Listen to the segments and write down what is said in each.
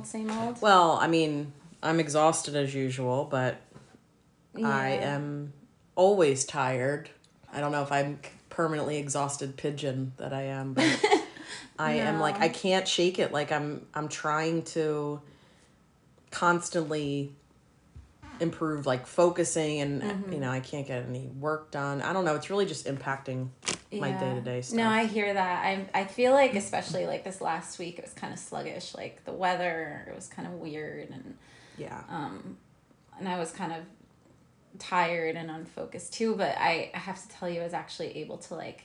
old. Same old. Well, I mean, I'm exhausted as usual, but I am always tired. I don't know if I'm permanently exhausted pigeon that I am, but I am like I can't shake it. Like I'm I'm trying to constantly improve like focusing and Mm-hmm. you know, I can't get any work done. I don't know, it's really just impacting my day-to-day stuff. No, I hear that. I I feel like especially like this last week it was kind of sluggish. Like the weather it was kind of weird and yeah. um and I was kind of tired and unfocused too, but I I have to tell you I was actually able to like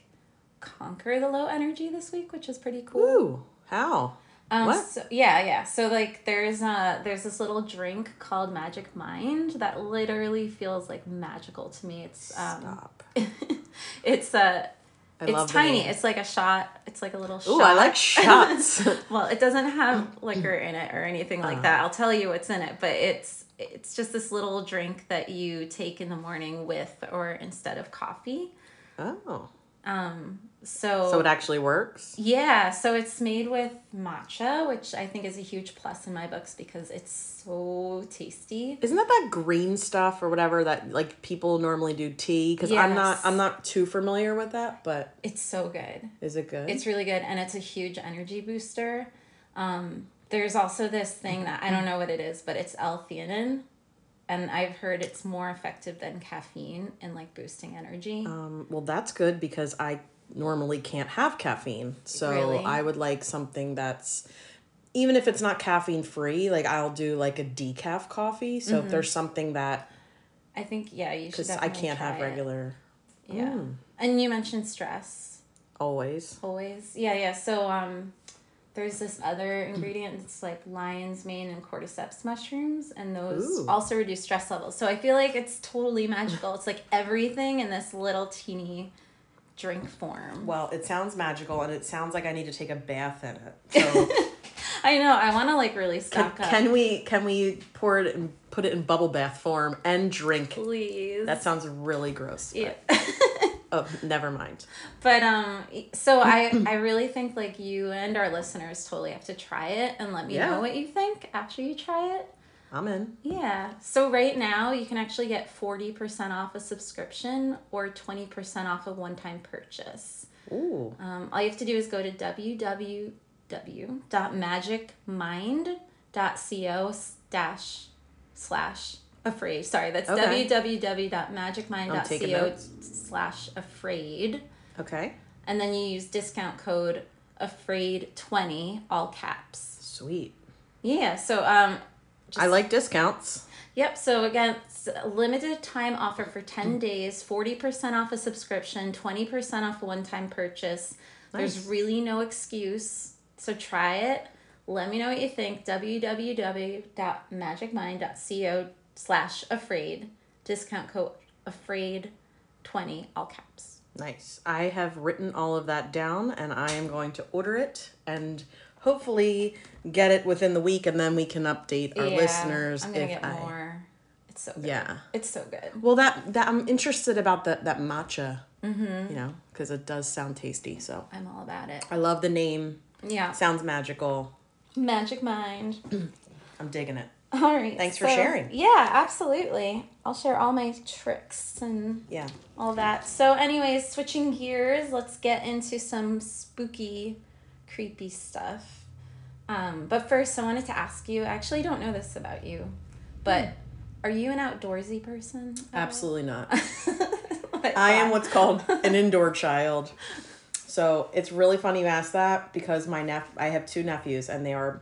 conquer the low energy this week, which is pretty cool. Ooh, how? Um, What? So, yeah, yeah. So like, there's a there's this little drink called Magic Mind that literally feels like magical to me. It's um, Stop. it's uh, I it's tiny. It's like a shot. It's like a little shot. Ooh, I like shots. well, it doesn't have liquor in it or anything like Uh. that. I'll tell you what's in it, but it's it's just this little drink that you take in the morning with or instead of coffee. oh. Um, so So it actually works? yeah, so it's made with matcha, which I think is a huge plus in my books because it's so tasty. Isn't that that green stuff or whatever that like people normally do tea? Because I'm not I'm not too familiar with that, but It's so good. is it good? It's really good and it's a huge energy booster. Um, there's also this thing that I don't know what it is, but it's L-theanine. And I've heard it's more effective than caffeine in like boosting energy. um, well, that's good because I normally can't have caffeine, so Really? I would like something that's even if it's not caffeine free. Like I'll do like a decaf coffee. So Mm-hmm. if there's something that I think yeah, you should because I can't have try it. regular Yeah. Mm. And you mentioned stress. always. Always. Yeah, yeah. So um there's this other ingredient it's like lion's mane and cordyceps mushrooms and those Ooh. also reduce stress levels. So I feel like it's totally magical. it's like everything in this little teeny drink form. Well, it sounds magical and it sounds like I need to take a bath in it. So I know. I want to like really can, up. can we can we pour it and put it in bubble bath form and drink? please. That sounds really gross. yeah. Oh, never mind. But um so I I really think like you and our listeners totally have to try it and let me Yeah. know what you think after you try it. I'm in. Yeah. So right now you can actually get 40% off a subscription or 20% off a one-time purchase. Ooh. Um, all you have to do is go to www.magicmind.co dash slash afraid. Sorry, that's Okay. Www.magicmind.co slash afraid. Okay. And then you use discount code afraid20 all caps. Sweet. Yeah, so um I like discounts. Yep. So again, limited time offer for 10 days, 40% off a subscription, 20% off a one-time purchase. Nice. There's really no excuse. So try it. Let me know what you think. www.magicmind.co slash afraid. Discount code afraid 20 all caps. Nice. I have written all of that down and I am going to order it and hopefully get it within the week and then we can update our Yeah, listeners I'm gonna if get I more. It's so good. Yeah. It's so good. Well, that that I'm interested about that that matcha. Mm-hmm. You know, because it does sound tasty. So I'm all about it. I love the name. Yeah. Sounds magical. Magic Mind. I'm digging it. All right. Thanks for sharing. Yeah, absolutely. I'll share all my tricks and Yeah. all that. So, anyways, switching gears, let's get into some spooky, creepy stuff. Um, but first, I wanted to ask you. I actually don't know this about you, but are you an outdoorsy person? Absolutely not. I am what's called an indoor child. So it's really funny you ask that because my nep I have two nephews and they are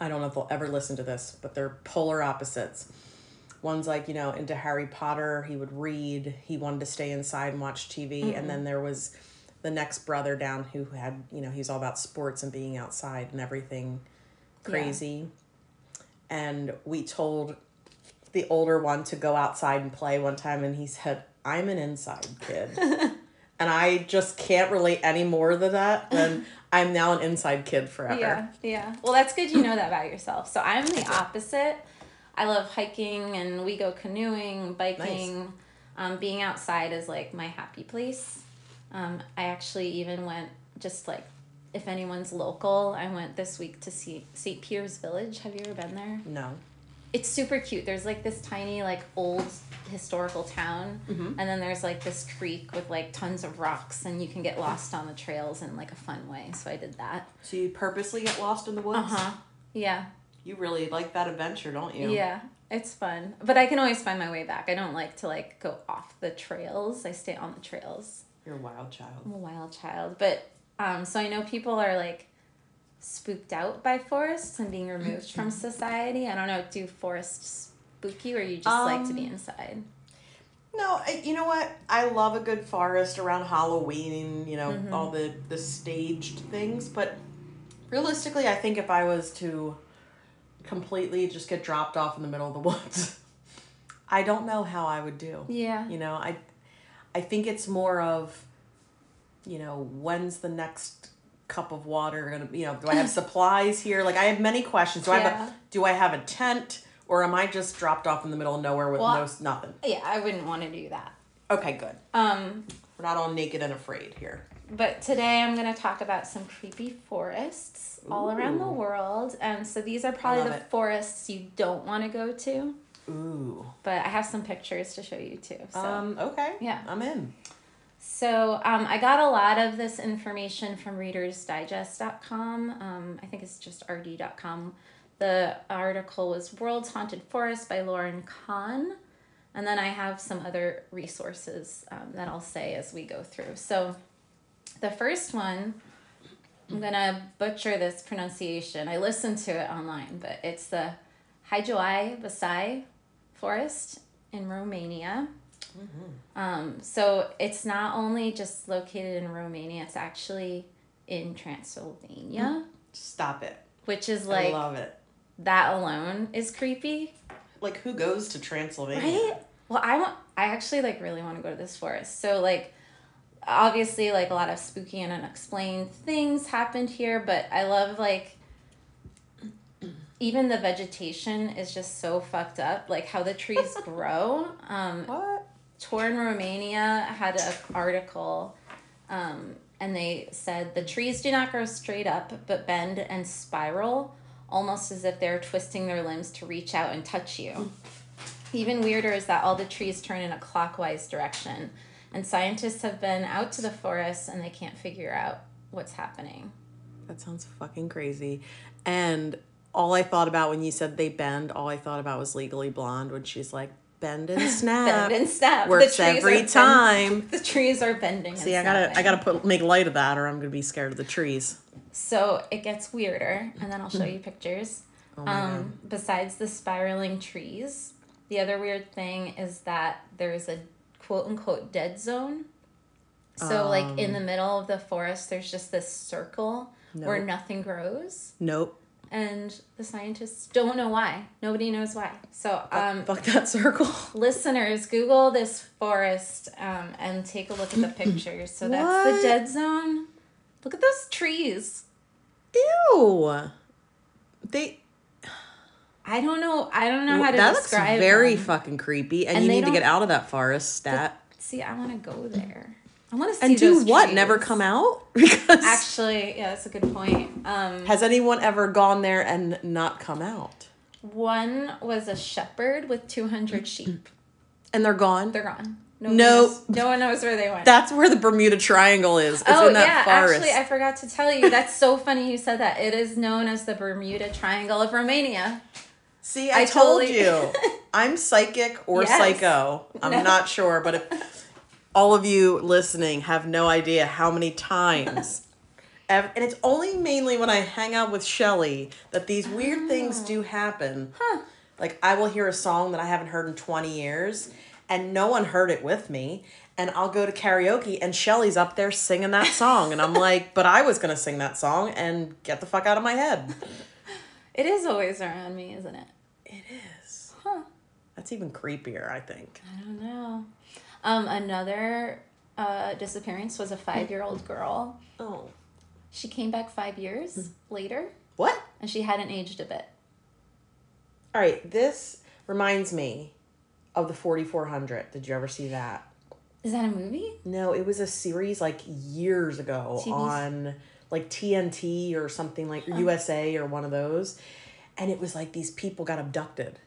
I don't know if they'll ever listen to this, but they're polar opposites. One's like, you know, into Harry Potter, he would read, he wanted to stay inside and watch TV, and then there was the next brother down who had, you know, he's all about sports and being outside and everything crazy. And we told the older one to go outside and play one time and he said, I'm an inside kid. and I just can't relate any more to that than I'm now an inside kid forever. Yeah, yeah. Well, that's good you know that about yourself. So I'm the opposite. I love hiking and we go canoeing, biking. Um, being outside is like my happy place. Um, I actually even went just like if anyone's local, I went this week to see St. Pierre's Village. Have you ever been there? No. It's super cute. There's like this tiny like old historical town and then there's like this creek with like tons of rocks and you can get lost on the trails in like a fun way. So I did that. So you purposely get lost in the woods? Uh-huh. Yeah. You really like that adventure, don't you? Yeah, it's fun. But I can always find my way back. I don't like to like go off the trails. I stay on the trails. You're a wild child. I'm a wild child. But um so I know people are like spooked out by forests and being removed from society. I don't know, do forests spook you or you just like to be Um, inside? No, I- you know what? I love a good forest around Halloween, you know, Mm-hmm. all the the staged things, but realistically, I think if I was to completely just get dropped off in the middle of the woods, I don't know how I would do. Yeah. You know, I I think it's more of you know, when's the next cup of water gonna you know, do I have supplies here? Like I have many questions. Do I have a do I have a tent or am I just dropped off in the middle of nowhere with Well, no nothing? Yeah, I wouldn't want to do that. Okay, good. Um We're not all naked and afraid here. But today I'm going to talk about some creepy forests all around the world. And so these are probably the it. forests you don't want to go to. Ooh. But I have some pictures to show you too. So, Um, okay. Yeah. I'm in. so um, I got a lot of this information from ReadersDigest.com. Um, I think it's just rd.com. The article was World's Haunted Forest by Lauren Kahn. And then I have some other resources um, that I'll say as we go through. So the first one, I'm gonna butcher this pronunciation. I listened to it online, but it's the Haijoai Basai Forest in Romania. Um, so it's not only just located in Romania, it's actually in Transylvania, Stop it. which is like I love it. that alone is creepy. Like who goes to Transylvania? Right? Well, I want. I actually like really want to go to this forest. So like, obviously, like a lot of spooky and unexplained things happened here, but I love like. Even the vegetation is just so fucked up, like how the trees grow. Um, What? Torn Romania had an article, um, and they said the trees do not grow straight up, but bend and spiral, almost as if they're twisting their limbs to reach out and touch you. Even weirder is that all the trees turn in a clockwise direction, and scientists have been out to the forest and they can't figure out what's happening. That sounds fucking crazy. And all I thought about when you said they bend, all I thought about was Legally Blonde when she's like, bend and snap. Bend and snap. Works The trees every are bend- time. the trees are bending. See, I gotta, I gotta put make light of that, or I'm gonna be scared of the trees. So it gets weirder, and then I'll show you pictures. Oh um, besides the spiraling trees, the other weird thing is that there's a quote unquote dead zone. So, like in the middle of the forest, there's just this circle where nothing grows, Nope. And the scientists don't know why. Nobody knows why. So, um, Fuck that circle. listeners, Google this forest um, and take a look at the pictures. So that's What? the dead zone. Look at those trees. Ew. They. I don't know. I don't know how to that looks describe very them. fucking creepy, and, And you they need to get out of that forest, stat. See, I want to go there. I want to see And do what? trees. Never come out? Because Actually, yeah, that's a good point. Um, has anyone ever gone there and not come out? one was a shepherd with two hundred sheep. And they're gone. They're gone. No, No. one knows, no one knows where they went. That's where the Bermuda Triangle is. It's oh in that yeah, forest. actually, I forgot to tell you. That's so funny you said that. It is known as the Bermuda Triangle of Romania. See, I, I told totally- you. I'm psychic or Yes. psycho. I'm No. not sure, but if all of you listening have no idea how many times. And it's only mainly when I hang out with Shelly that these weird ah. things do happen. Huh. Like I will hear a song that I haven't heard in 20 years and no one heard it with me. And I'll go to karaoke and Shelly's up there singing that song. And I'm like, but I was going to sing that song and get the fuck out of my head. It is always around me, isn't it? It is. Huh. That's even creepier, I think. I don't know. Um, another uh, disappearance was a five year old girl. Oh. She came back five years later, What? and she hadn't aged a bit. All right, this reminds me of the 4400. Did you ever see that? Is that a movie? No, it was a series like years ago TV? on like TNT or something like or USA or one of those. And it was like these people got abducted.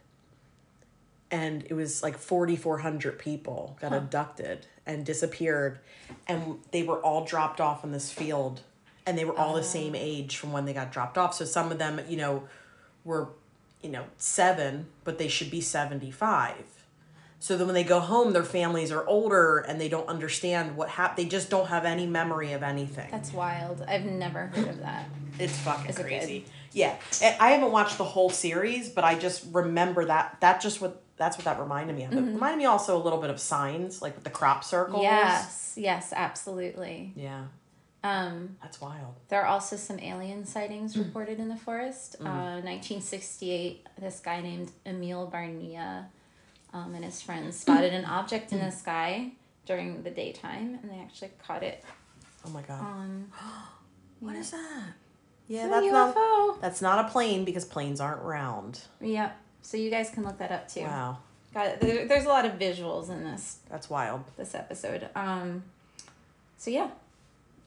And it was like 4,400 people got abducted and disappeared. And they were all dropped off in this field. And they were all the same oh. age from when they got dropped off. So some of them, you know, were, you know, seven, but they should be 75. So then when they go home, their families are older and they don't understand what happened. They just don't have any memory of anything. That's wild. I've never heard of that. It's fucking Is it crazy. Yeah, I haven't watched the whole series, but I just remember that. That just what that's what that reminded me of. Mm-hmm. It reminded me also a little bit of signs, like with the crop circles. Yes, yes, absolutely. Yeah, Um, that's wild. there are also some alien sightings reported in the forest. Uh, 1968, this guy named Emil Barnea um, and his friends spotted an object in the sky during the daytime, and they actually caught it Oh my god. on what is that? Yeah, that's UFO. not that's not a plane because planes aren't round. Yep. So you guys can look that up too. Wow, Got it. There, there's a lot of visuals in this that's wild. this episode. Um, so yeah,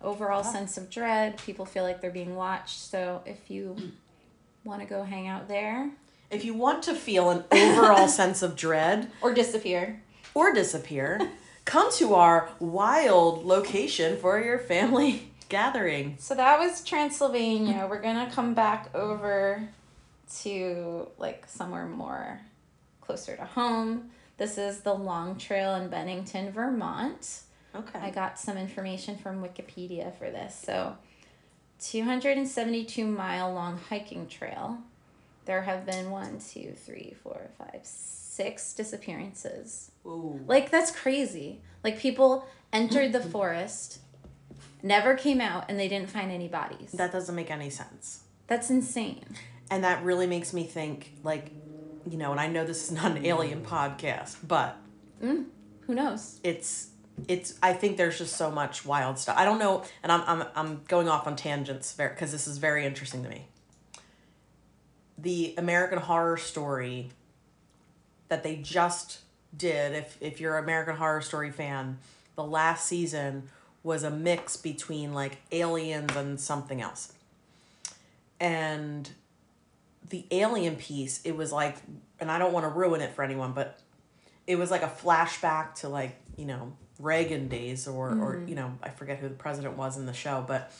overall sense of dread. People feel like they're being watched. So if you want to go hang out there If you want to feel an overall sense of dread, or disappear, or disappear, come to our wild location for your family gathering. so that was Transylvania. We're gonna come back over to like somewhere more closer to home. This is the Long Trail in Bennington, Vermont. Okay. I got some information from Wikipedia for this. So, 272 mile long hiking trail. There have been one, two, three, four, five, six disappearances. Ooh. Like, that's crazy. Like, people entered the forest, never came out, and they didn't find any bodies. That doesn't make any sense. That's insane. And that really makes me think, like, you know, and I know this is not an alien podcast, but Mm, who knows? it's it's I think there's just so much wild stuff. I don't know, and I'm I'm I'm going off on tangents because this is very interesting to me. The American Horror Story that they just did, if if you're an American Horror Story fan, the last season was a mix between like aliens and something else. And the alien piece, it was like, and I don't want to ruin it for anyone, but it was like a flashback to like you know Reagan days or or mm-hmm. you know I forget who the president was in the show, but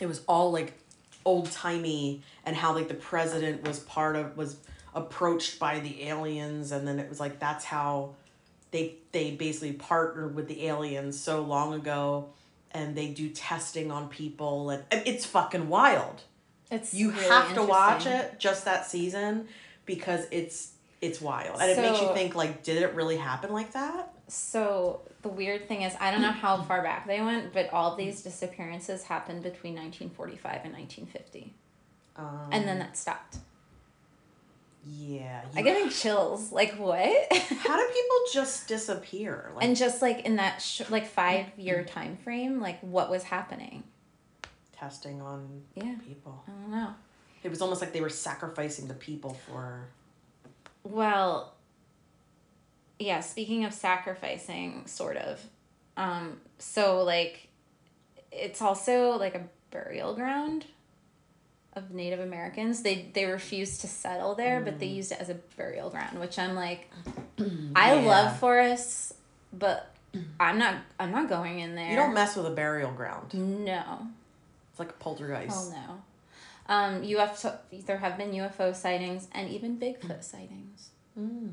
it was all like old timey and how like the president was part of was approached by the aliens and then it was like that's how they they basically partnered with the aliens so long ago and they do testing on people and it's fucking wild It's you really have to watch it just that season because it's it's wild and it makes you think like did it really happen like that So the weird thing is, I don't know how far back they went, but all these disappearances happened between 1945 and 1950, um, and then that stopped. yeah I you- getting chills. Like what? how do people just disappear like and just like in that sh- like five year time frame, like what was happening? Testing on Yeah, people I don't know. it was almost like they were sacrificing the people for Well, yeah. Speaking of sacrificing, sort of. Um, so like, it's also like a burial ground of Native Americans. They they refused to settle there, but they used it as a burial ground, which I'm like, I Yeah. love forests, but I'm not. I'm not going in there. you don't mess with a burial ground No. It's like a poltergeist Oh no. Um, UFO. There have been UFO sightings and even Bigfoot sightings. Mm.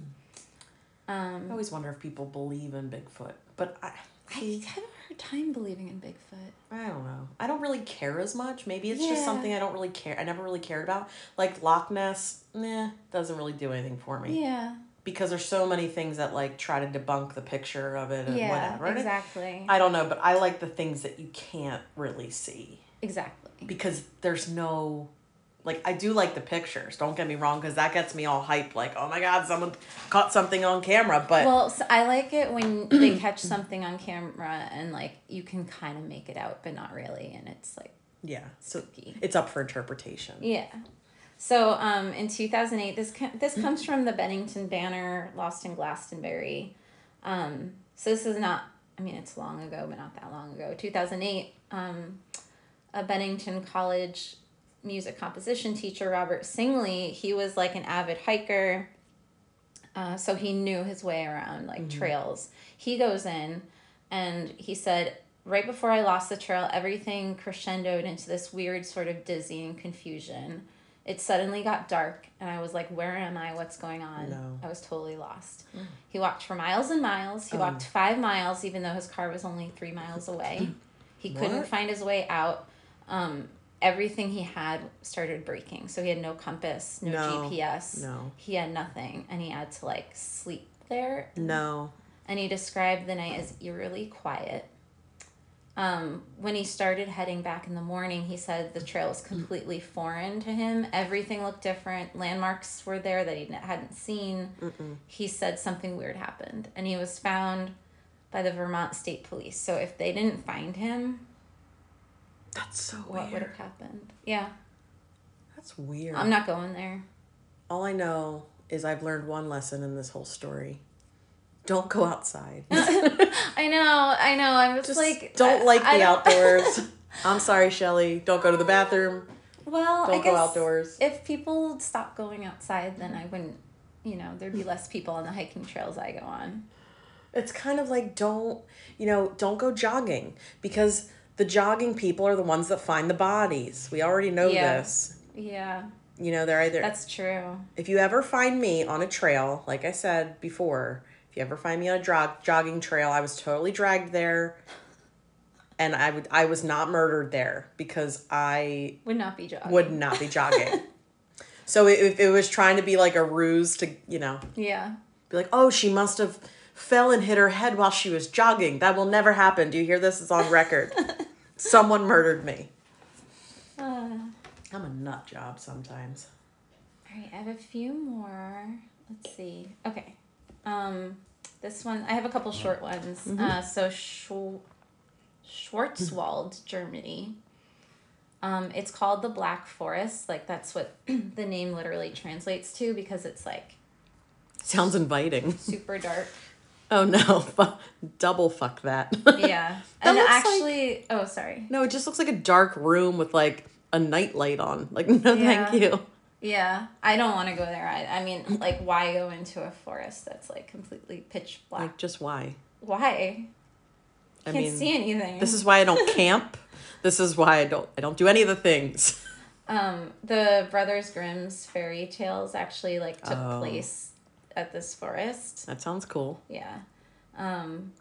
I Um, always wonder if people believe in bigfoot but i I have a hard time believing in Bigfoot. I don't know. I don't really care as much. Maybe it's just something I don't really care. I never really cared about. Like Loch Ness, nah, doesn't really do anything for me. Yeah. Because there's so many things that like try to debunk the picture of it and Yeah. whatever. Exactly. I don't know, but I like the things that you can't really see exactly. because there's no like I do like the pictures. Don't get me wrong, because that gets me all hyped. Like, oh my god, someone caught something on camera. But Well, so I like it when they catch something on camera and like you can kind of make it out, but not really, and it's like yeah, so spooky. it's up for interpretation. Yeah. So um, in 2008, this co- this comes from the Bennington Banner, Lost in Glastonbury. Um, so this is not, I mean, it's long ago, but not that long ago. 2008, um, a Bennington College music composition teacher, Robert Singley, he was like an avid hiker. Uh, so he knew his way around like trails. He goes in and he said, right before I lost the trail, everything crescendoed into this weird sort of dizzying confusion. It suddenly got dark, and I was like, Where am I? What's going on? No. I was totally lost. He walked for miles and miles. He Oh. walked five miles, even though his car was only three miles away. He couldn't find his way out. Um, everything he had started breaking. So he had no compass, no, No. GPS. No. He had nothing, and he had to like sleep there No. and he described the night as eerily quiet. Um, when he started heading back in the morning, he said the trail was completely foreign to him. Everything looked different. Landmarks were there that he hadn't seen. He said something weird happened, and he was found by the Vermont State Police. So if they didn't find him, That's so weird. what would have happened? Yeah, That's weird. I'm not going there. All I know is I've learned one lesson in this whole story. Don't go outside. I know, I know. I'm just, Just like don't I- like I the outdoors. I'm sorry, Shelly. Don't go to the bathroom. Well, I Don't guess go outdoors. If people stop going outside, then I wouldn't. You know, there'd be less people on the hiking trails I go on. It's kind of like don't, you know, don't go jogging because the jogging people are the ones that find the bodies. We already know Yeah. this. Yeah, You know, they're either that's true. if you ever find me on a trail, like I said before, if you ever find me on a jog- jogging trail, I was totally dragged there and I would I was not murdered there because I Would not be jogging. would not be jogging. so if it was trying to be like a ruse to, you know, Yeah. be like, "Oh, she must have fell and hit her head while she was jogging." That will never happen. Do you hear this? It's on record. Someone murdered me. Uh, I'm a nut job sometimes. all right, I have a few more. Let's see. Okay. Um, this one I have a couple short ones. Uh, so Schw- Schwarzwald, Germany. Um, it's called the Black Forest. Like that's what the name literally translates to because it's like Sounds inviting. super dark. Oh no, double fuck that. Yeah. That and looks like- actually, oh, sorry. no, it just looks like a dark room with like a night light on. Like, no, Yeah. thank you. Yeah, I don't want to go there. I, I mean, like, why go into a forest that's like completely pitch black? Like, just why? why? I Can't mean, see anything. this is why I don't camp. This is why I don't. I don't do any of the things. um the Brothers Grimm's fairy tales actually like took Oh. place at this forest. That sounds cool. Yeah. Um,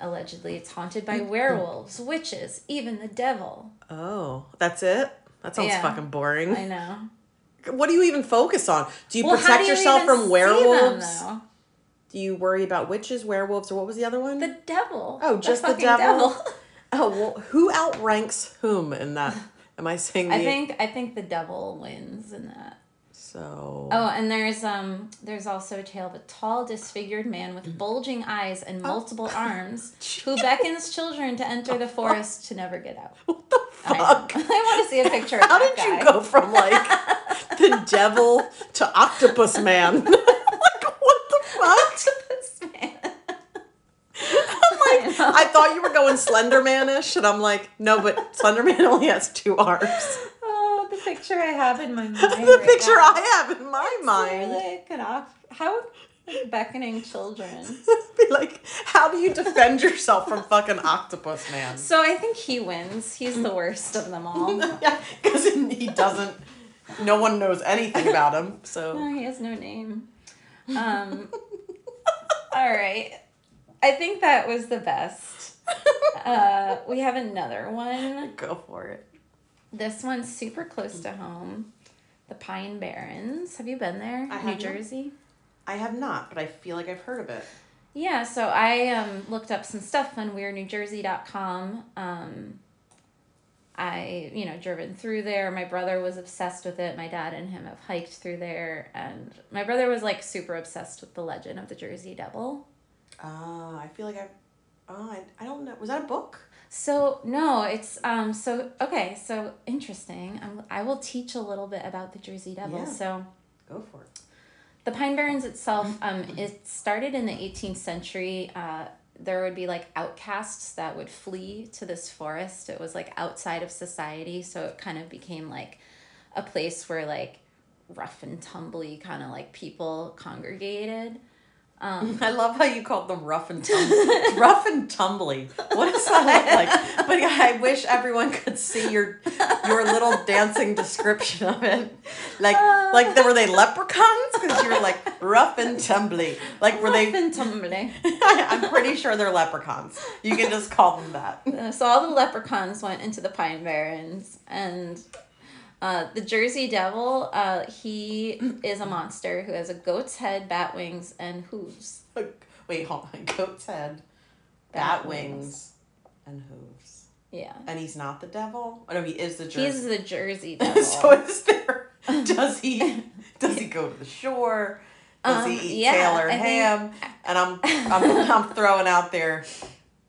allegedly, it's haunted by werewolves, witches, even the devil. Oh, that's it. That sounds Yeah. fucking boring. I know. What do you even focus on? Do you Well, how protect do you yourself even from see them, werewolves? though? do you worry about witches, werewolves, or what was the other one? The devil. Oh, just the fucking devil? oh, well, who outranks whom in that? Am I saying the I think I think the devil wins in that. So? Oh, and there's um there's also a tale of a tall, disfigured man Mm. with bulging eyes Oh. and multiple arms who beckons children to enter the forest to never get out. what the I, fuck? I want to see a picture of How did you guy. go from like the devil to octopus man? like what the fuck? This man. I'm like, I thought you were going Slender Man-ish, and I'm like, no, but Slender Man only has two arms. The picture I have in my mind. the right picture now. I have in my mind. Like an off. How beckoning children. Be like, how do you defend yourself from fucking octopus man? So I think he wins. He's the worst of them all. yeah, because he doesn't. No one knows anything about him. So No, he has no name. Um, all right. I think that was the best. Uh, we have another one. go for it. This one's super close to home. The Pine Barrens. Have you been there? I New have not. Jersey? I have not, but I feel like I've heard of it. Yeah, so I um, looked up some stuff on weirdnewjersey.com. Um, I you know, driven through there. My brother was obsessed with it. My dad and him have hiked through there. And my brother was like super obsessed with the legend of the Jersey Devil. Uh, I feel like I, oh, I, I don't know. Was that a book? So no, it's um so okay, so interesting. I'm, I will teach a little bit about the Jersey Devil. Yeah. So Go for it. the Pine Barrens itself, um, it started in the 18th century. Uh, there would be like outcasts that would flee to this forest. It was like outside of society, so it kind of became like a place where like rough and tumbly kind of like people congregated. Um, I love how you called them rough and tumbly. rough and tumbly. What does that look like? But I wish everyone could see your your little dancing description of it. Like like were they leprechauns? Because you're like rough and tumbly. Like were rough they? and tumbly. I'm pretty sure they're leprechauns. You can just call them that. Uh, so all the leprechauns went into the Pine Barrens, and uh, the Jersey Devil, uh, he is a monster who has a goat's head, bat wings, and hooves. Wait, hold on. Goat's head, bat wings, and hooves. Yeah. And he's not the devil. Oh no, he is the Jersey. He's the Jersey Devil. so is there? Does he? Does he go to the shore? Does Um, he eat yeah, Taylor I think- ham? And I'm, I'm I'm throwing out there.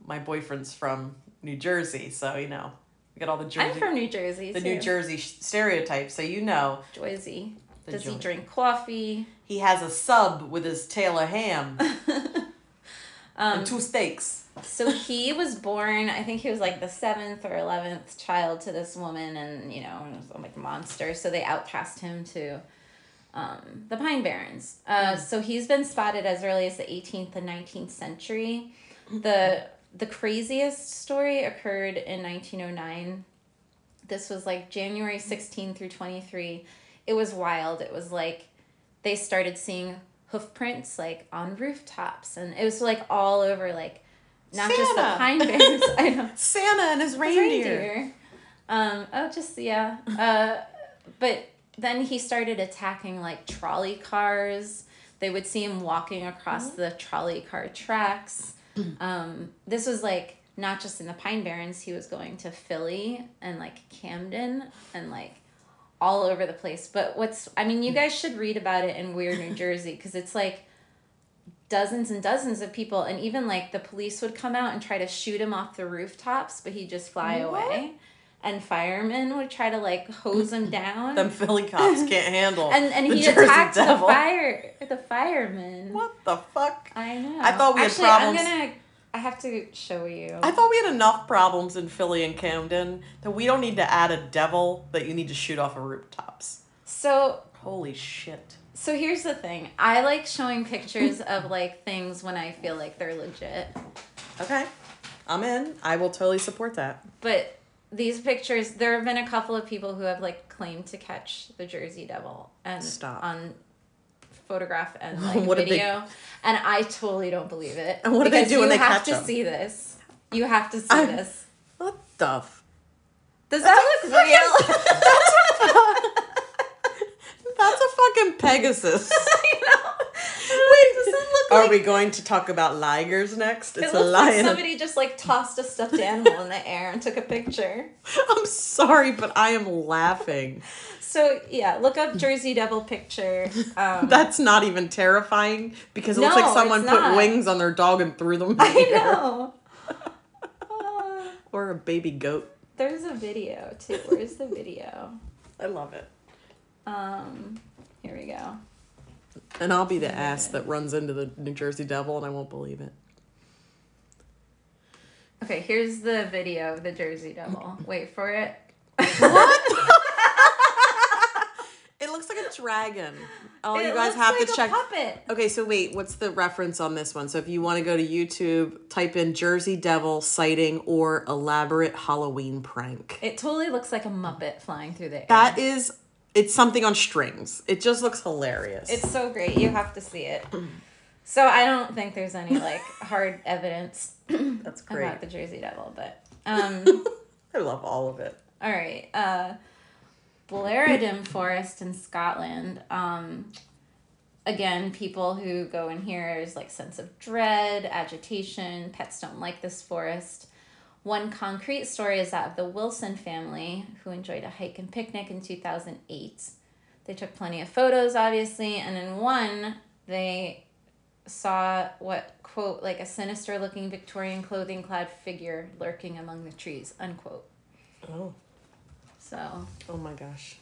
My boyfriend's from New Jersey, so you know, we got all the I'm from New Jersey. the too. Jersey Jersey stereotypes. So you know, Jersey. Does he drink coffee? he has a sub with his tail of ham Um, and two steaks. so he was born. I think he was like the seventh or eleventh child to this woman, and you know, like a monster. So they outcast him to um, the Pine Barrens. Uh, So he's been spotted as early as the 18th and 19th century. The the craziest story occurred in 1909. This was like January 16 through 23. It was wild. It was like they started seeing hoof prints like on rooftops and it was like all over like not just the Santa. pine barrens. I know Santa and his his reindeer. Um, oh, just yeah. Uh, but then he started attacking like trolley cars. They would see him walking across the trolley car tracks. Um, this was like not just in the Pine Barrens. He was going to Philly and like Camden and like all over the place. But what's I mean, you guys should read about it in Weird New Jersey because it's like dozens and dozens of people and even like the police would come out and try to shoot him off the rooftops but he'd just fly What? away and firemen would try to like hose him down Them Philly cops can't handle. and and the he Jersey attacked the Devil. fire the firemen What the fuck? i know I thought we had problems- i'm gonna i have to show you I thought we had enough problems in Philly and Camden that we don't need to add a devil that you need to shoot off of rooftops. so Holy shit. so here's the thing i like showing pictures of like things when i feel like they're legit Okay. I'm in. I will totally support that. but these pictures there have been a couple of people who have like claimed to catch the jersey devil and Stop. on photograph and like What did they- video. And i totally don't believe it. And what do they do when you they have catch to see this. You have to see I- this. What the f- does that look real? That's a fucking Pegasus. I know. Wait, does it look Are like we going to talk about ligers next? it It's a looks like somebody just like tossed a stuffed animal in the air and took a picture. I'm sorry, but I am laughing. So yeah, look up Jersey Devil picture. Um, That's not even terrifying because it looks like someone put not. wings on their dog and threw them in the I air. know. Or a baby goat. there's a video too. Where's the video? I love it. Um, here we go. And I'll be the ass that runs into the New Jersey Devil and I won't believe it. Okay, here's the video of the Jersey Devil. Wait for it. What? it looks like a dragon. Oh, It you guys looks have like to a check. puppet. Okay, so wait, what's the reference on this one? So if you want to go to YouTube, type in Jersey Devil sighting or elaborate Halloween prank. It totally looks like a Muppet flying through the air. That is, it's something on strings. It just looks hilarious. It's so great. You have to see it. So I don't think there's any like hard evidence That's great. about the Jersey Devil, but um I love all of it. all right. Uh Blairadam Forest in Scotland. Um again, people who go in here is like sense of dread, agitation, pets don't like this forest. One concrete story is that of the Wilson family, who enjoyed a hike and picnic in 2008. They took plenty of photos, obviously, and in one, they saw what, quote, like a sinister looking Victorian clothing clad figure lurking among the trees, unquote. Oh. So, Oh my gosh.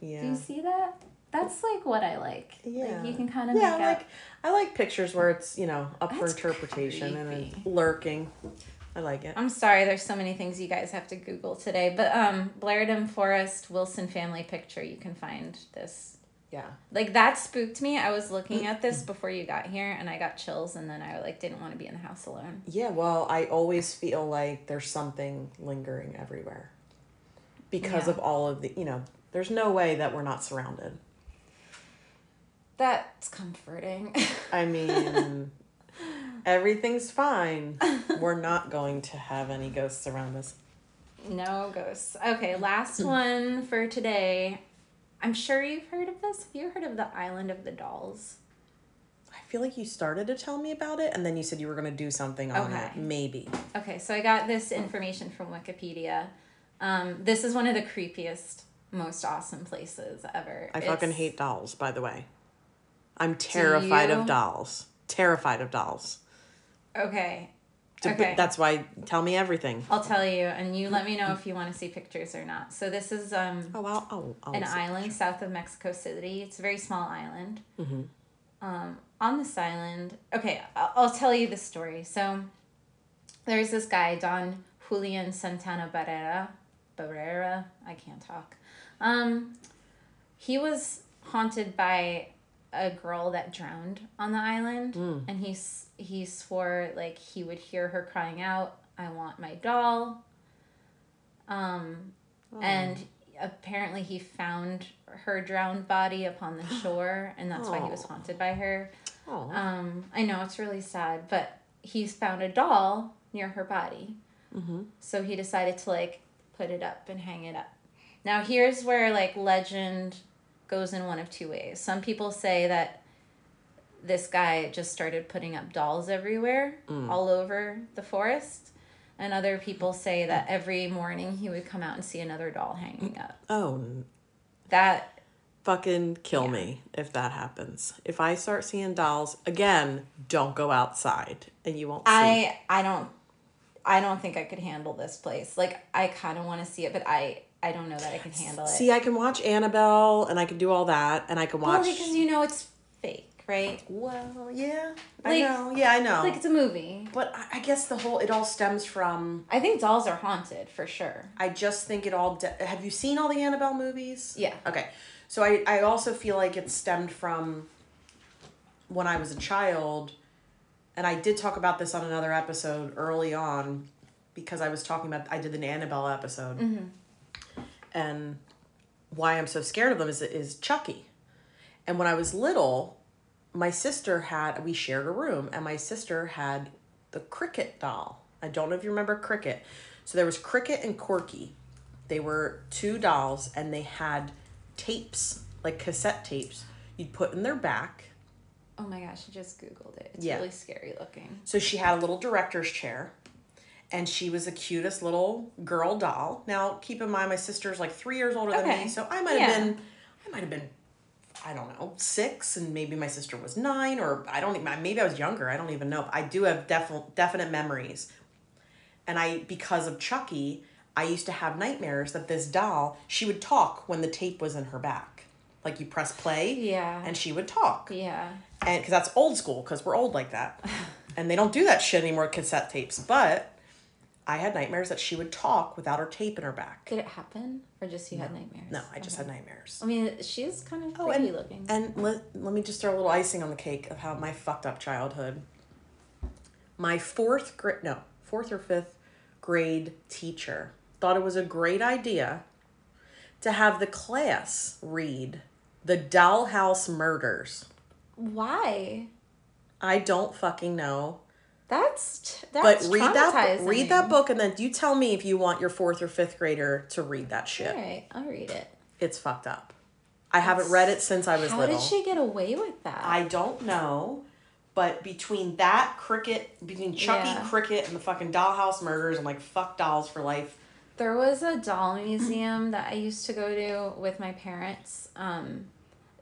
Yeah. Do you see that? That's like what I like. Yeah. Like you can kind of yeah, make like up. I like pictures where it's you know up for That's interpretation and it's lurking. I like it. I'm sorry, there's so many things you guys have to Google today, but um, Blairadam Forest Wilson family picture. You can find this. Yeah. Like that spooked me. I was looking at this before you got here, and I got chills, and then I like didn't want to be in the house alone. Yeah. Well, I always feel like there's something lingering everywhere because Yeah. of all of the you know. There's no way that we're not surrounded. That's comforting. I mean, everything's fine. We're not going to have any ghosts around us. no ghosts. Okay, last one for today. I'm sure you've heard of this. Have you heard of the Island of the Dolls? I feel like you started to tell me about it, and then you said you were going to do something on Okay. it. Maybe. Okay, so I got this information from Wikipedia. Um, this is one of the creepiest, most awesome places ever. I fucking hate dolls, by the way. I'm terrified you? of dolls. Terrified of dolls. Okay, To- Okay. That's why. Tell me everything. I'll tell you, and you let me know if you want to see pictures or not. So this is um, Oh, I'll. I'll, I'll an island south of Mexico City. It's a very small island. Mhm. Um, on this island, okay, I'll, I'll tell you the story. So there's this guy, Don Julian Santana Barrera. Barrera, I can't talk. Um, he was haunted by a girl that drowned on the island, and he he swore like he would hear her crying out, "I want my doll." Um, and apparently he found her drowned body upon the shore, and that's why he was haunted by her. Oh. Um, I know it's really sad, but he's found a doll near her body. Mm-hmm. So he decided to like put it up and hang it up. Now here's where like legend goes in one of two ways. Some people say that this guy just started putting up dolls everywhere, mm. all over the forest. And other people say that every morning he would come out and see another doll hanging up. Oh, That fucking kill Yeah. me if that happens. If I start seeing dolls again, don't go outside, and you won't see. I I don't I don't think I could handle this place. Like I kind of want to see it, but I I don't know that I can handle it. See, I can watch Annabelle, and I can do all that, and I can watch. well, because you know it's fake, right? Well, yeah, I know. Yeah, I know. It's Like it's a movie. but I- I guess the whole it all stems from. I think dolls are haunted for sure. I just think it all. De- have you seen all the Annabelle movies? Yeah. Okay, so I I also feel like it stemmed from when I was a child, and I did talk about this on another episode early on, because I was talking about I did an Annabelle episode, mm-hmm. And why I'm so scared of them is is Chucky, and when I was little, my sister had we shared a room, and my sister had the Cricket doll. I don't know if you remember Cricket. So there was Cricket and Corky. They were two dolls, and they had tapes like cassette tapes. You'd put in their back. Oh my gosh, I just googled it. It's Yeah. really scary looking. So she had a little director's chair, and she was the cutest little girl doll. Now keep in mind, my sister's like three years older than Okay. me, so I might have Yeah. been, I might have been, I don't know, six, and maybe my sister was nine, or I don't even. Maybe I was younger. I don't even know. I do have definite definite memories, and I because of Chucky, I used to have nightmares that this doll she would talk when the tape was in her back, like you press play, Yeah. and she would talk Yeah. and because that's old school because we're old like that and they don't do that shit anymore cassette tapes but i had nightmares that she would talk without her tape in her back. Did it happen, or just you had nightmares? no i just had nightmares. I mean, she's kind of Oh, creepy and, looking. and let, let me just throw a little icing on the cake of how my fucked up childhood. My fourth grade no fourth or fifth grade teacher thought it was a great idea to have the class read the dollhouse murders. Why? i don't fucking know That's t- that's but read that read that book and then you tell me if you want your fourth or fifth grader to read that shit. All right, I'll read it. It's fucked up. I haven't read it since I was How little. did she get away with that? I don't know, But between that cricket, between Chucky Yeah. cricket and the fucking dollhouse murders, I'm like, fuck dolls for life. There was a doll museum that I used to go to with my parents. Um,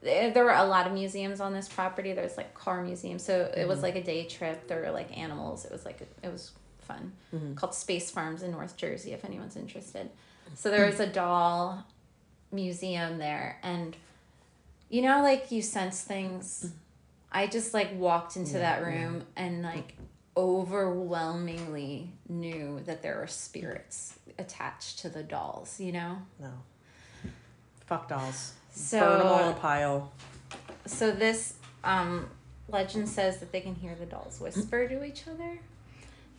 there there were a lot of museums on this property. There's like car museum, so it was mm-hmm. like a day trip. There were like animals. It was like it was fun. Mm-hmm. Called Space Farms in North Jersey, if anyone's interested. Mm-hmm. So there was a doll museum there, and you know, like you sense things. I just like walked into that room and like overwhelmingly knew that there were spirits attached to the dolls, you know? No. Fuck dolls. So Burn them all in a pile. so this um legend says that they can hear the dolls whisper to each other.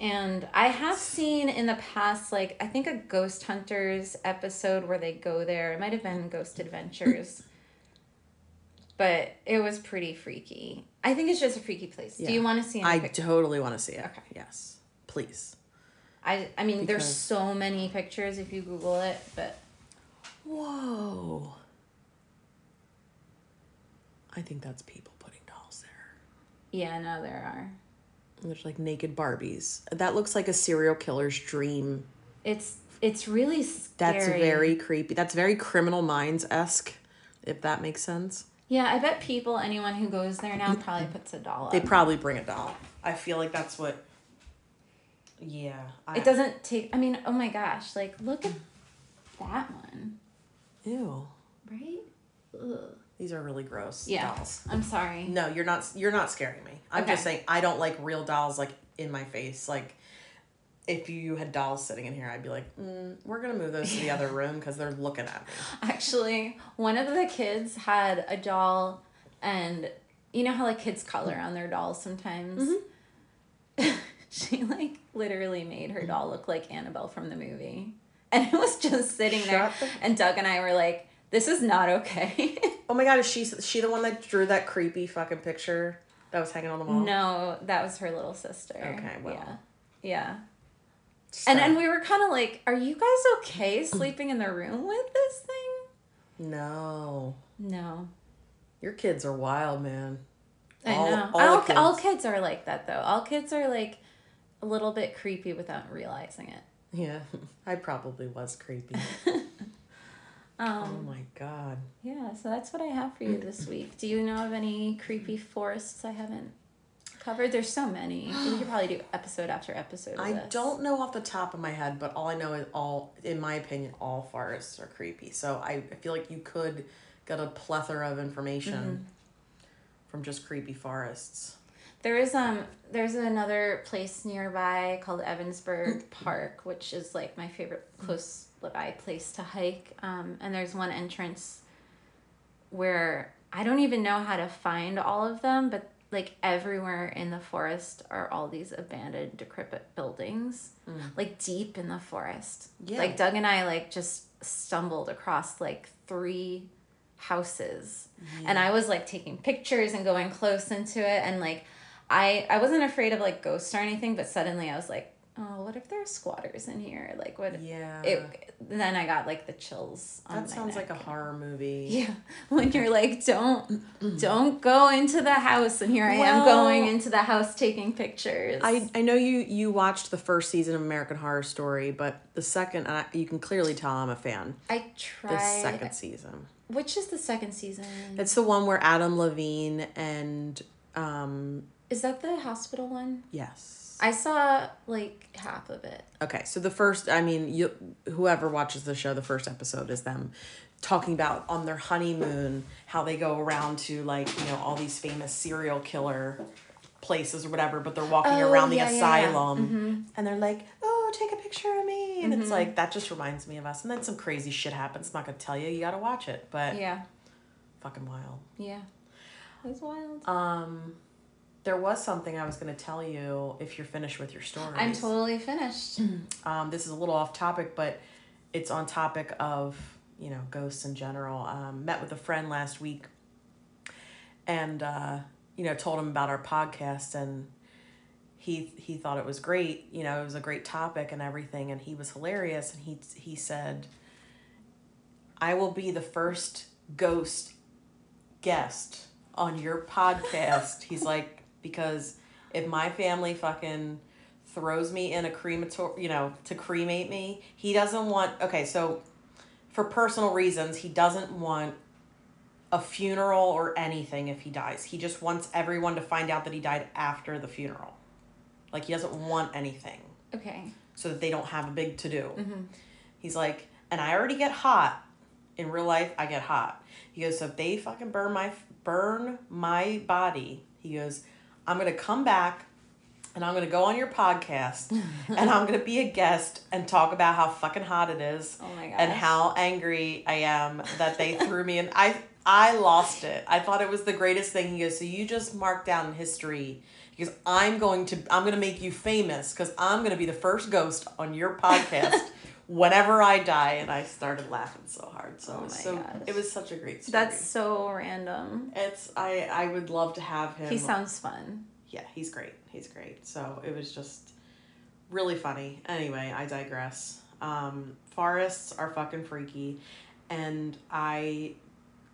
And I have seen in the past, like, I think a Ghost Hunters episode where they go there. It might have been Ghost Adventures. but it was pretty freaky. I think it's just a freaky place. Do you want to see any I totally want to see it. Okay. Yes. Please. I, I mean, there's so many pictures if you Google it, but Whoa. I think that's people putting dolls there. yeah, no, there are. There's like naked Barbies. That looks like a serial killer's dream. It's it's really scary. That's very creepy. That's very criminal minds esque, if that makes sense. Yeah, I bet people, anyone who goes there now, probably puts a doll up. They probably bring a doll. I feel like that's what. Yeah. I, it doesn't take. I mean, oh my gosh! Like, look at that one, Ew. right? Ugh. These are really gross Yeah. dolls. I'm sorry. No, you're not. You're not scaring me. I'm Okay. just saying I don't like real dolls like in my face. Like, if you had dolls sitting in here, I'd be like, mm, we're gonna move those to the other room because they're looking at me. Actually, one of the kids had a doll, and you know how like kids color on their dolls sometimes. she like literally made her doll look like Annabelle from the movie, and it was just sitting there. The- And Doug and I were like, "This is not okay." Oh my god, is she she the one that drew that creepy fucking picture that was hanging on the wall? no, that was her little sister. Okay, well. yeah, yeah. So- And and we were kind of like, "Are you guys okay sleeping in the room with this thing?" no, No. your kids are wild, man. I All- know. all All, the all kids. kids are like that though. All kids are like a little bit creepy without realizing it. Yeah, I probably was creepy. oh Um, my god. yeah, so that's what I have for you this week. Do you know of any creepy forests I haven't covered? There's so many. We could probably do episode after episode. Of I this. don't know off the top of my head, but all I know is all, in my opinion, all forests are creepy. So I, I feel like you could get a plethora of information Mm-hmm. from just creepy forests. There is um there's another place nearby called Evansburg Park, which is like my favorite close by place to hike. Um, and there's one entrance where I don't even know how to find all of them, but like everywhere in the forest are all these abandoned, decrepit buildings, like deep in the forest. Yeah. Like Doug and I like just stumbled across like three houses and i was like taking pictures and going close into it and like i i wasn't afraid of like ghosts or anything but suddenly i was like oh what if there are squatters in here like what Yeah. it then i got like the chills on that sounds like a horror movie. yeah when you're like don't don't go into the house and here i am going into the house taking pictures I, I know you you watched the first season of American Horror Story, but the second and I, you can clearly tell I'm a fan. i try. The second season, which is the second season it's the one where Adam Levine and um is that the hospital one yes. i saw like half of it Okay, so the first, I mean, you whoever watches the show, the first episode is them talking about on their honeymoon how they go around to like you know all these famous serial killer places or whatever, but they're walking Oh, around the yeah, yeah, yeah. asylum and they're like, "Oh, take a picture of me," and it's like that just reminds me of us. And then some crazy shit happens. I'm not gonna tell you. You gotta watch it, but yeah fucking wild. yeah it's wild Um, there was something I was gonna tell you if you're finished with your story. I'm totally finished. um, this is a little off topic, but it's on topic of you know ghosts in general. Um, met with a friend last week, and uh, you know told him about our podcast, and he he thought it was great. You know, it was a great topic and everything, and he was hilarious. And he he said, "I will be the first ghost guest on your podcast." He's like, because if my family fucking throws me in a cremator, you know, to cremate me, he doesn't want. Okay, so for personal reasons, he doesn't want a funeral or anything if he dies. He just wants everyone to find out that he died after the funeral. Like he doesn't want anything Okay. so that they don't have a big to do. Mm-hmm. He's like, and I already get hot. In real life, I get hot. He goes, so if they fucking burn my burn my body, he goes, I'm gonna come back and I'm gonna go on your podcast and I'm gonna be a guest and talk about how fucking hot it is Oh and how angry I am that they threw me in. I I lost it. I thought it was the greatest thing. He goes, so you just marked down history. Because I'm going to I'm gonna make you famous because I'm gonna be the first ghost on your podcast whenever I die. And I started laughing so hard. So Oh it was so gosh. it was such a great story. That's so random. it's I I would love to have him. He sounds fun. yeah, he's great. He's great. So it was just really funny. Anyway, I digress. Um, forests are fucking freaky, and I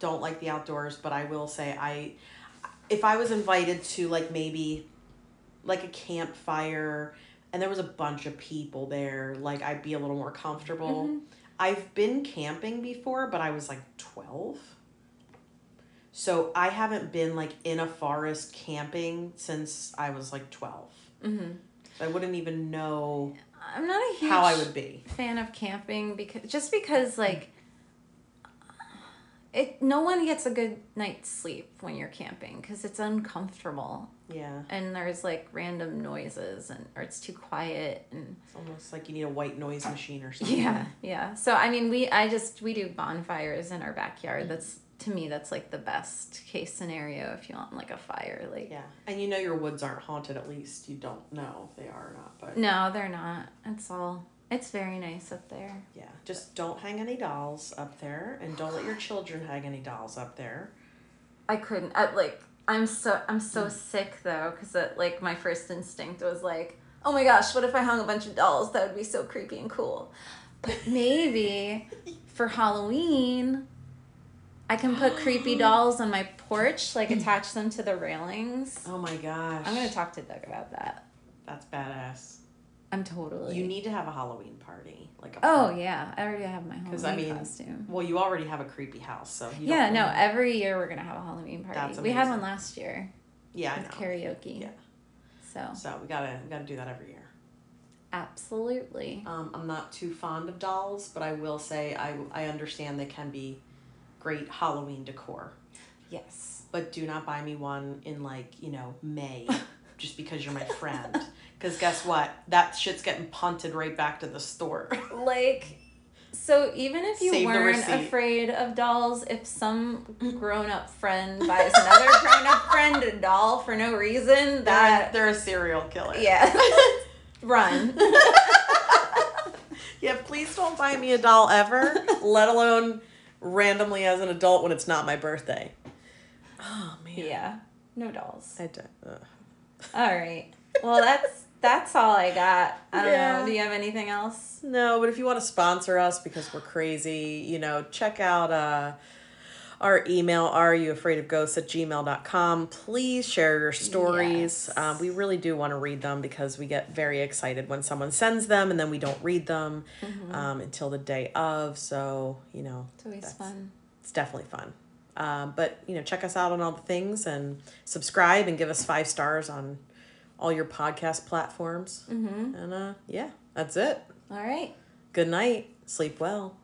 don't like the outdoors. But I will say, I if I was invited to like maybe like a campfire and there was a bunch of people there, like I'd be a little more comfortable. Mhm. I've been camping before, but I was like 12. So I haven't been like in a forest camping since I was like 12. Mm-hmm. So I wouldn't even know I'm not a huge how I would be. fan of camping because just because like it no one gets a good night's sleep when you're camping because it's uncomfortable Yeah. and there's like random noises and or it's too quiet and It's almost like you need a white noise machine or something. yeah yeah so i mean we i just we do bonfires in our backyard mm-hmm. that's to me that's like the best case scenario if you want like a fire like Yeah. And you know your woods aren't haunted at least. You don't know if they are or not, but no they're not it's all it's very nice up there yeah. Just don't hang any dolls up there and don't let your children hang any dolls up there. I couldn't. I, like I'm so I'm so mm. sick though because like my first instinct was like, oh my gosh, what if I hung a bunch of dolls? That would be so creepy and cool. But maybe for Halloween, I can put creepy dolls on my porch, like attach them to the railings. Oh my gosh. I'm gonna talk to Doug about that. That's badass. I'm totally. You need to have a Halloween party. Like a Oh party. yeah, I already have my Halloween I mean, costume. well, you already have a creepy house, so you Yeah, no. Every year we're gonna have a Halloween party. We had one last year yeah, I with know. karaoke. Yeah. So So we gotta we gotta do that every year. absolutely. Um, I'm not too fond of dolls, but I will say I I understand they can be great Halloween decor. Yes. But do not buy me one in like you know May, just because you're my friend. Because guess what? That shit's getting punted right back to the store. Like, so even if you Save weren't afraid of dolls, if some grown up friend buys another grown up friend a doll for no reason, They're, that. they're a serial killer. Yeah. Run. Yeah, please don't buy me a doll ever, let alone randomly as an adult when it's not my birthday. Oh man. yeah. No dolls. I do. ugh. All right. Well, that's that's all I got. I don't Yeah. know. Do you have anything else? No, but if you want to sponsor us because we're crazy, you know, check out uh, our email, are you afraid of ghosts at gmail.com. Please share your stories. Yes. Um, we really do want to read them because we get very excited when someone sends them and then we don't read them um, until the day of. So, you know, It's always fun. it's definitely fun. Um, but you know, check us out on all the things and subscribe and give us five stars on all your podcast platforms. Mm-hmm. And uh, yeah, that's it. All right. Good night. Sleep well.